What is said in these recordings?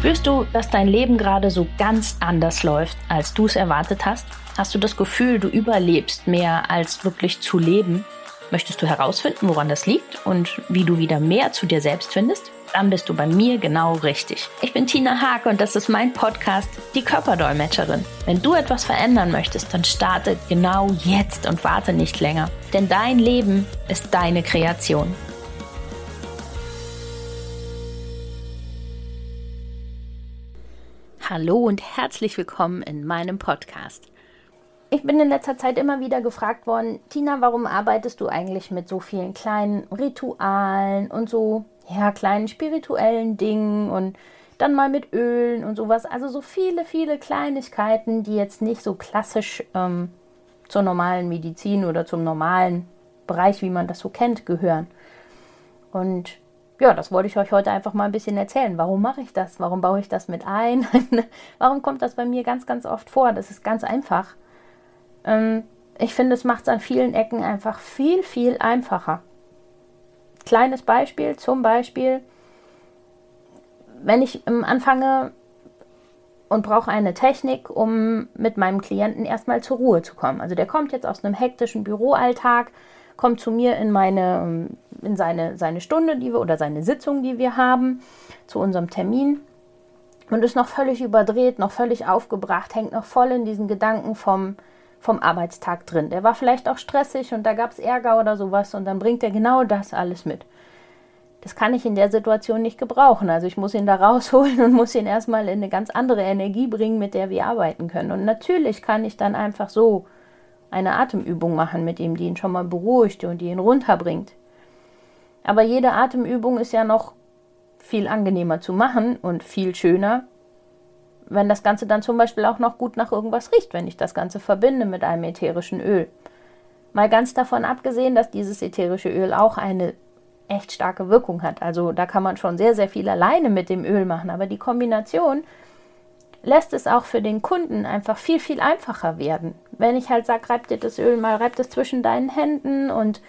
Spürst du, dass dein Leben gerade so ganz anders läuft, als du es erwartet hast? Hast du das Gefühl, du überlebst mehr als wirklich zu leben? Möchtest du herausfinden, woran das liegt und wie du wieder mehr zu dir selbst findest? Dann bist du bei mir genau richtig. Ich bin Tina Hake und das ist mein Podcast, die Körperdolmetscherin. Wenn du etwas verändern möchtest, dann starte genau jetzt und warte nicht länger. Denn dein Leben ist deine Kreation. Hallo und herzlich willkommen in meinem Podcast. Ich bin in letzter Zeit immer wieder gefragt worden, Tina, warum arbeitest du eigentlich mit so vielen kleinen Ritualen und so, ja, kleinen spirituellen Dingen und dann mal mit Ölen und sowas. Also so viele, viele Kleinigkeiten, die jetzt nicht so klassisch ähm, zur normalen Medizin oder zum normalen Bereich, wie man das so kennt, gehören. Und ja, das wollte ich euch heute einfach mal ein bisschen erzählen. Warum mache ich das? Warum baue ich das mit ein? Warum kommt das bei mir ganz, ganz oft vor? Das ist ganz einfach. Ähm, ich finde, es macht es an vielen Ecken einfach viel, viel einfacher. Kleines Beispiel, zum Beispiel, wenn ich ähm, anfange und brauche eine Technik, um mit meinem Klienten erstmal zur Ruhe zu kommen. Also der kommt jetzt aus einem hektischen Büroalltag, kommt zu mir in meine, ähm, in seine, seine Stunde, die wir oder seine Sitzung, die wir haben, zu unserem Termin und ist noch völlig überdreht, noch völlig aufgebracht, hängt noch voll in diesen Gedanken vom, vom Arbeitstag drin. Der war vielleicht auch stressig und da gab es Ärger oder sowas und dann bringt er genau das alles mit. Das kann ich in der Situation nicht gebrauchen. Also ich muss ihn da rausholen und muss ihn erstmal in eine ganz andere Energie bringen, mit der wir arbeiten können. Und natürlich kann ich dann einfach so eine Atemübung machen mit ihm, die ihn schon mal beruhigt und die ihn runterbringt. Aber jede Atemübung ist ja noch viel angenehmer zu machen und viel schöner, wenn das Ganze dann zum Beispiel auch noch gut nach irgendwas riecht, wenn ich das Ganze verbinde mit einem ätherischen Öl. Mal ganz davon abgesehen, dass dieses ätherische Öl auch eine echt starke Wirkung hat. Also da kann man schon sehr, sehr viel alleine mit dem Öl machen. Aber die Kombination lässt es auch für den Kunden einfach viel, viel einfacher werden. Wenn ich halt sage, reib dir das Öl mal, reib das zwischen deinen Händen und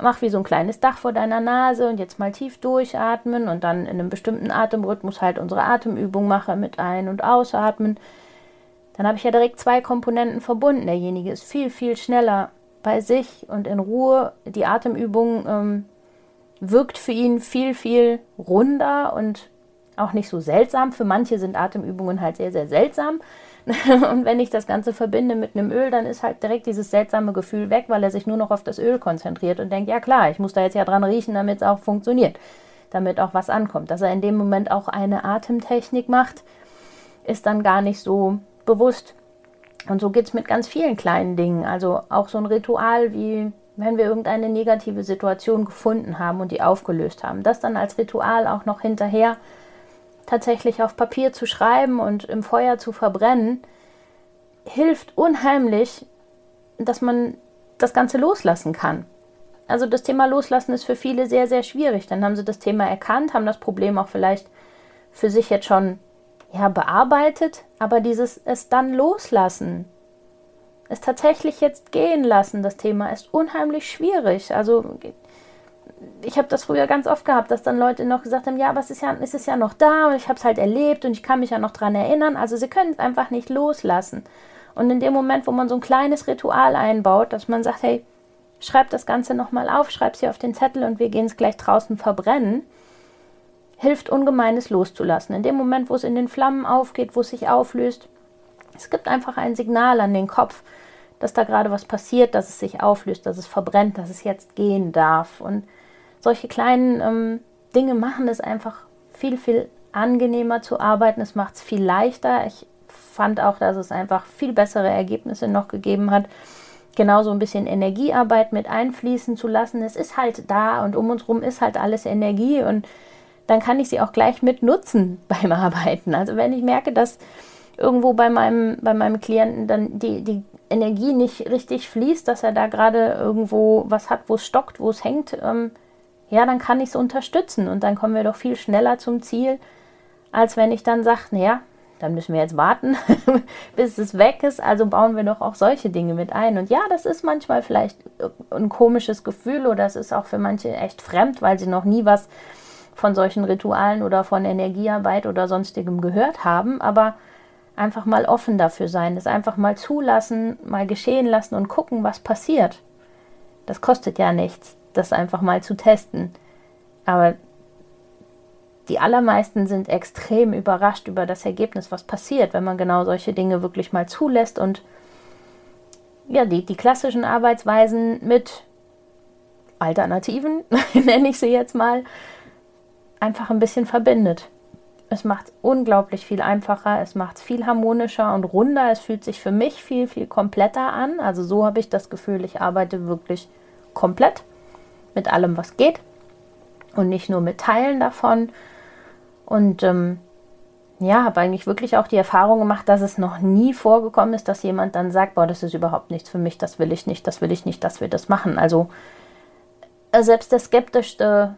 mach wie so ein kleines Dach vor deiner Nase und jetzt mal tief durchatmen und dann in einem bestimmten Atemrhythmus halt unsere Atemübung mache mit Ein- und Ausatmen, dann habe ich ja direkt zwei Komponenten verbunden. Derjenige ist viel, viel schneller bei sich und in Ruhe. Die Atemübung ähm, wirkt für ihn viel, viel runder und auch nicht so seltsam. Für manche sind Atemübungen halt sehr, sehr seltsam. Und wenn ich das Ganze verbinde mit einem Öl, dann ist halt direkt dieses seltsame Gefühl weg, weil er sich nur noch auf das Öl konzentriert und denkt, ja klar, ich muss da jetzt ja dran riechen, damit es auch funktioniert, damit auch was ankommt. Dass er in dem Moment auch eine Atemtechnik macht, ist dann gar nicht so bewusst. Und so geht es mit ganz vielen kleinen Dingen. Also auch so ein Ritual wie wenn wir irgendeine negative Situation gefunden haben und die aufgelöst haben, das dann als Ritual auch noch hinterher tatsächlich auf Papier zu schreiben und im Feuer zu verbrennen, hilft unheimlich, dass man das Ganze loslassen kann. Also das Thema Loslassen ist für viele sehr, sehr schwierig. Dann haben sie das Thema erkannt, haben das Problem auch vielleicht für sich jetzt schon ja, bearbeitet, aber dieses es dann loslassen, es tatsächlich jetzt gehen lassen, das Thema ist unheimlich schwierig. Also ich habe das früher ganz oft gehabt, dass dann Leute noch gesagt haben, ja, aber es ist ja, es ist ja noch da und ich habe es halt erlebt und ich kann mich ja noch daran erinnern. Also sie können es einfach nicht loslassen. Und in dem Moment, wo man so ein kleines Ritual einbaut, dass man sagt, hey, schreib das Ganze nochmal auf, schreib es hier auf den Zettel und wir gehen es gleich draußen verbrennen, hilft ungemeines loszulassen. In dem Moment, wo es in den Flammen aufgeht, wo es sich auflöst, es gibt einfach ein Signal an den Kopf, dass da gerade was passiert, dass es sich auflöst, dass es verbrennt, dass es jetzt gehen darf. Und solche kleinen ähm, Dinge machen es einfach viel, viel angenehmer zu arbeiten. Es macht es viel leichter. Ich fand auch, dass es einfach viel bessere Ergebnisse noch gegeben hat. Genauso ein bisschen Energiearbeit mit einfließen zu lassen. Es ist halt da und um uns herum ist halt alles Energie und dann kann ich sie auch gleich mit nutzen beim Arbeiten. Also wenn ich merke, dass irgendwo bei meinem, bei meinem Klienten dann die, die Energie nicht richtig fließt, dass er da gerade irgendwo was hat, wo es stockt, wo es hängt, ähm, ja, dann kann ich es unterstützen und dann kommen wir doch viel schneller zum Ziel, als wenn ich dann sage, naja, dann müssen wir jetzt warten, bis es weg ist. Also bauen wir doch auch solche Dinge mit ein. Und ja, das ist manchmal vielleicht ein komisches Gefühl oder es ist auch für manche echt fremd, weil sie noch nie was von solchen Ritualen oder von Energiearbeit oder sonstigem gehört haben, aber einfach mal offen dafür sein, es einfach mal zulassen, mal geschehen lassen und gucken, was passiert. Das kostet ja nichts, das einfach mal zu testen. Aber die allermeisten sind extrem überrascht über das Ergebnis, was passiert, wenn man genau solche Dinge wirklich mal zulässt und ja, die, die klassischen Arbeitsweisen mit Alternativen, nenne ich sie jetzt mal, einfach ein bisschen verbindet. Es macht unglaublich viel einfacher, es macht es viel harmonischer und runder. Es fühlt sich für mich viel, viel kompletter an. Also so habe ich das Gefühl, ich arbeite wirklich komplett mit allem, was geht und nicht nur mit Teilen davon. Und ähm, ja, habe eigentlich wirklich auch die Erfahrung gemacht, dass es noch nie vorgekommen ist, dass jemand dann sagt, boah, das ist überhaupt nichts für mich, das will ich nicht, das will ich nicht, dass wir das machen. Also äh, selbst der skeptischste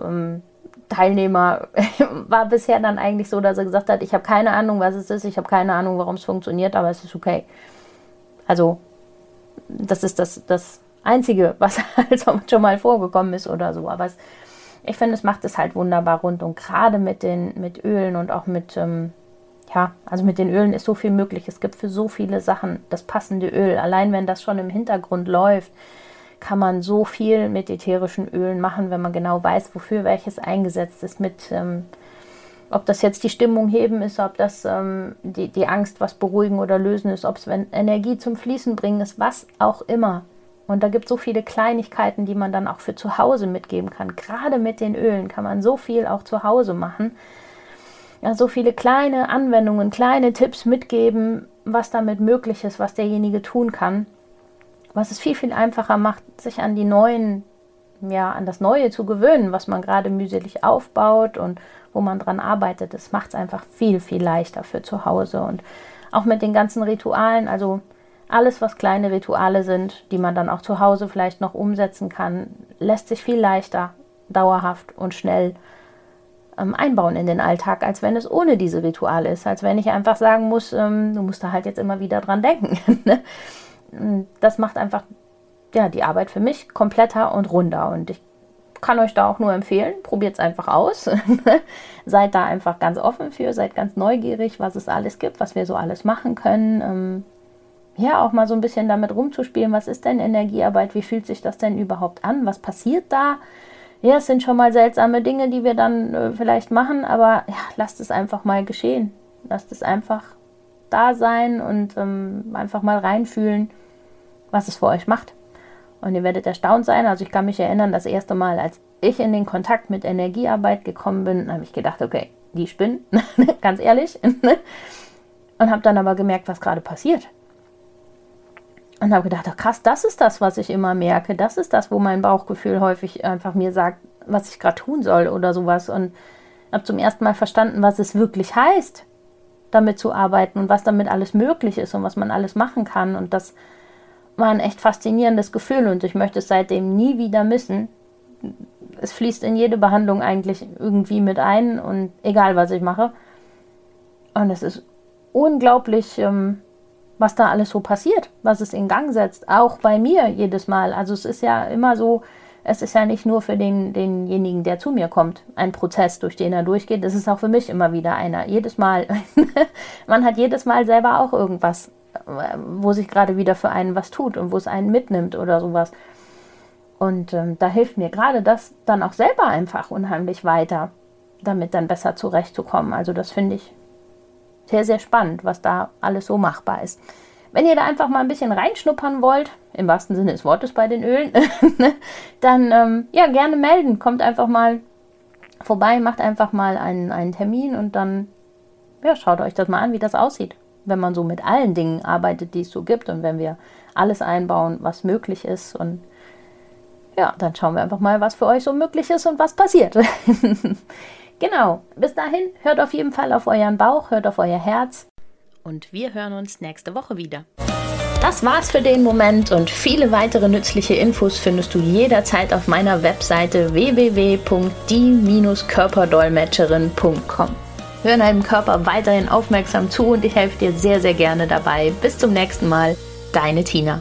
ähm, Teilnehmer war bisher dann eigentlich so, dass er gesagt hat, ich habe keine Ahnung, was es ist, ich habe keine Ahnung, warum es funktioniert, aber es ist okay. Also das ist das, das Einzige, was halt schon mal vorgekommen ist oder so. Aber es, ich finde, es macht es halt wunderbar rund und gerade mit den mit Ölen und auch mit ähm, ja, also mit den Ölen ist so viel möglich. Es gibt für so viele Sachen das passende Öl. Allein wenn das schon im Hintergrund läuft, kann man so viel mit ätherischen Ölen machen, wenn man genau weiß, wofür welches eingesetzt ist. Mit, ähm, ob das jetzt die Stimmung heben ist, ob das ähm, die, die Angst was beruhigen oder lösen ist, ob es Energie zum Fließen bringen ist, was auch immer. Und da gibt es so viele Kleinigkeiten, die man dann auch für zu Hause mitgeben kann. Gerade mit den Ölen kann man so viel auch zu Hause machen. Ja, so viele kleine Anwendungen, kleine Tipps mitgeben, was damit möglich ist, was derjenige tun kann was es viel, viel einfacher macht, sich an die neuen, ja, an das Neue zu gewöhnen, was man gerade mühselig aufbaut und wo man dran arbeitet. Das macht es einfach viel, viel leichter für zu Hause. Und auch mit den ganzen Ritualen, also alles, was kleine Rituale sind, die man dann auch zu Hause vielleicht noch umsetzen kann, lässt sich viel leichter, dauerhaft und schnell ähm, einbauen in den Alltag, als wenn es ohne diese Rituale ist. Als wenn ich einfach sagen muss, ähm, du musst da halt jetzt immer wieder dran denken. Ne? das macht einfach ja, die Arbeit für mich kompletter und runder. Und ich kann euch da auch nur empfehlen, probiert es einfach aus. seid da einfach ganz offen für, seid ganz neugierig, was es alles gibt, was wir so alles machen können. Ja, auch mal so ein bisschen damit rumzuspielen, was ist denn Energiearbeit, wie fühlt sich das denn überhaupt an, was passiert da? Ja, es sind schon mal seltsame Dinge, die wir dann äh, vielleicht machen, aber ja, lasst es einfach mal geschehen. Lasst es einfach da sein und ähm, einfach mal reinfühlen was es für euch macht. Und ihr werdet erstaunt sein. Also ich kann mich erinnern, das erste Mal, als ich in den Kontakt mit Energiearbeit gekommen bin, habe ich gedacht, okay, die spinnen, ganz ehrlich. und habe dann aber gemerkt, was gerade passiert. Und habe gedacht, ach krass, das ist das, was ich immer merke. Das ist das, wo mein Bauchgefühl häufig einfach mir sagt, was ich gerade tun soll oder sowas. Und habe zum ersten Mal verstanden, was es wirklich heißt, damit zu arbeiten und was damit alles möglich ist und was man alles machen kann. Und das war ein echt faszinierendes Gefühl und ich möchte es seitdem nie wieder missen. Es fließt in jede Behandlung eigentlich irgendwie mit ein und egal was ich mache. Und es ist unglaublich, ähm, was da alles so passiert, was es in Gang setzt. Auch bei mir jedes Mal. Also es ist ja immer so, es ist ja nicht nur für den, denjenigen, der zu mir kommt, ein Prozess, durch den er durchgeht. Es ist auch für mich immer wieder einer. Jedes Mal. Man hat jedes Mal selber auch irgendwas wo sich gerade wieder für einen was tut und wo es einen mitnimmt oder sowas. Und ähm, da hilft mir gerade das dann auch selber einfach unheimlich weiter, damit dann besser zurechtzukommen. Also das finde ich sehr, sehr spannend, was da alles so machbar ist. Wenn ihr da einfach mal ein bisschen reinschnuppern wollt, im wahrsten Sinne des Wortes bei den Ölen, dann ähm, ja, gerne melden. Kommt einfach mal vorbei, macht einfach mal einen, einen Termin und dann ja, schaut euch das mal an, wie das aussieht wenn man so mit allen Dingen arbeitet, die es so gibt und wenn wir alles einbauen, was möglich ist und ja, dann schauen wir einfach mal, was für euch so möglich ist und was passiert. genau, bis dahin, hört auf jeden Fall auf euren Bauch, hört auf euer Herz und wir hören uns nächste Woche wieder. Das war's für den Moment und viele weitere nützliche Infos findest du jederzeit auf meiner Webseite www.die-körperdolmetscherin.com. Hör deinem Körper weiterhin aufmerksam zu und ich helfe dir sehr, sehr gerne dabei. Bis zum nächsten Mal, deine Tina.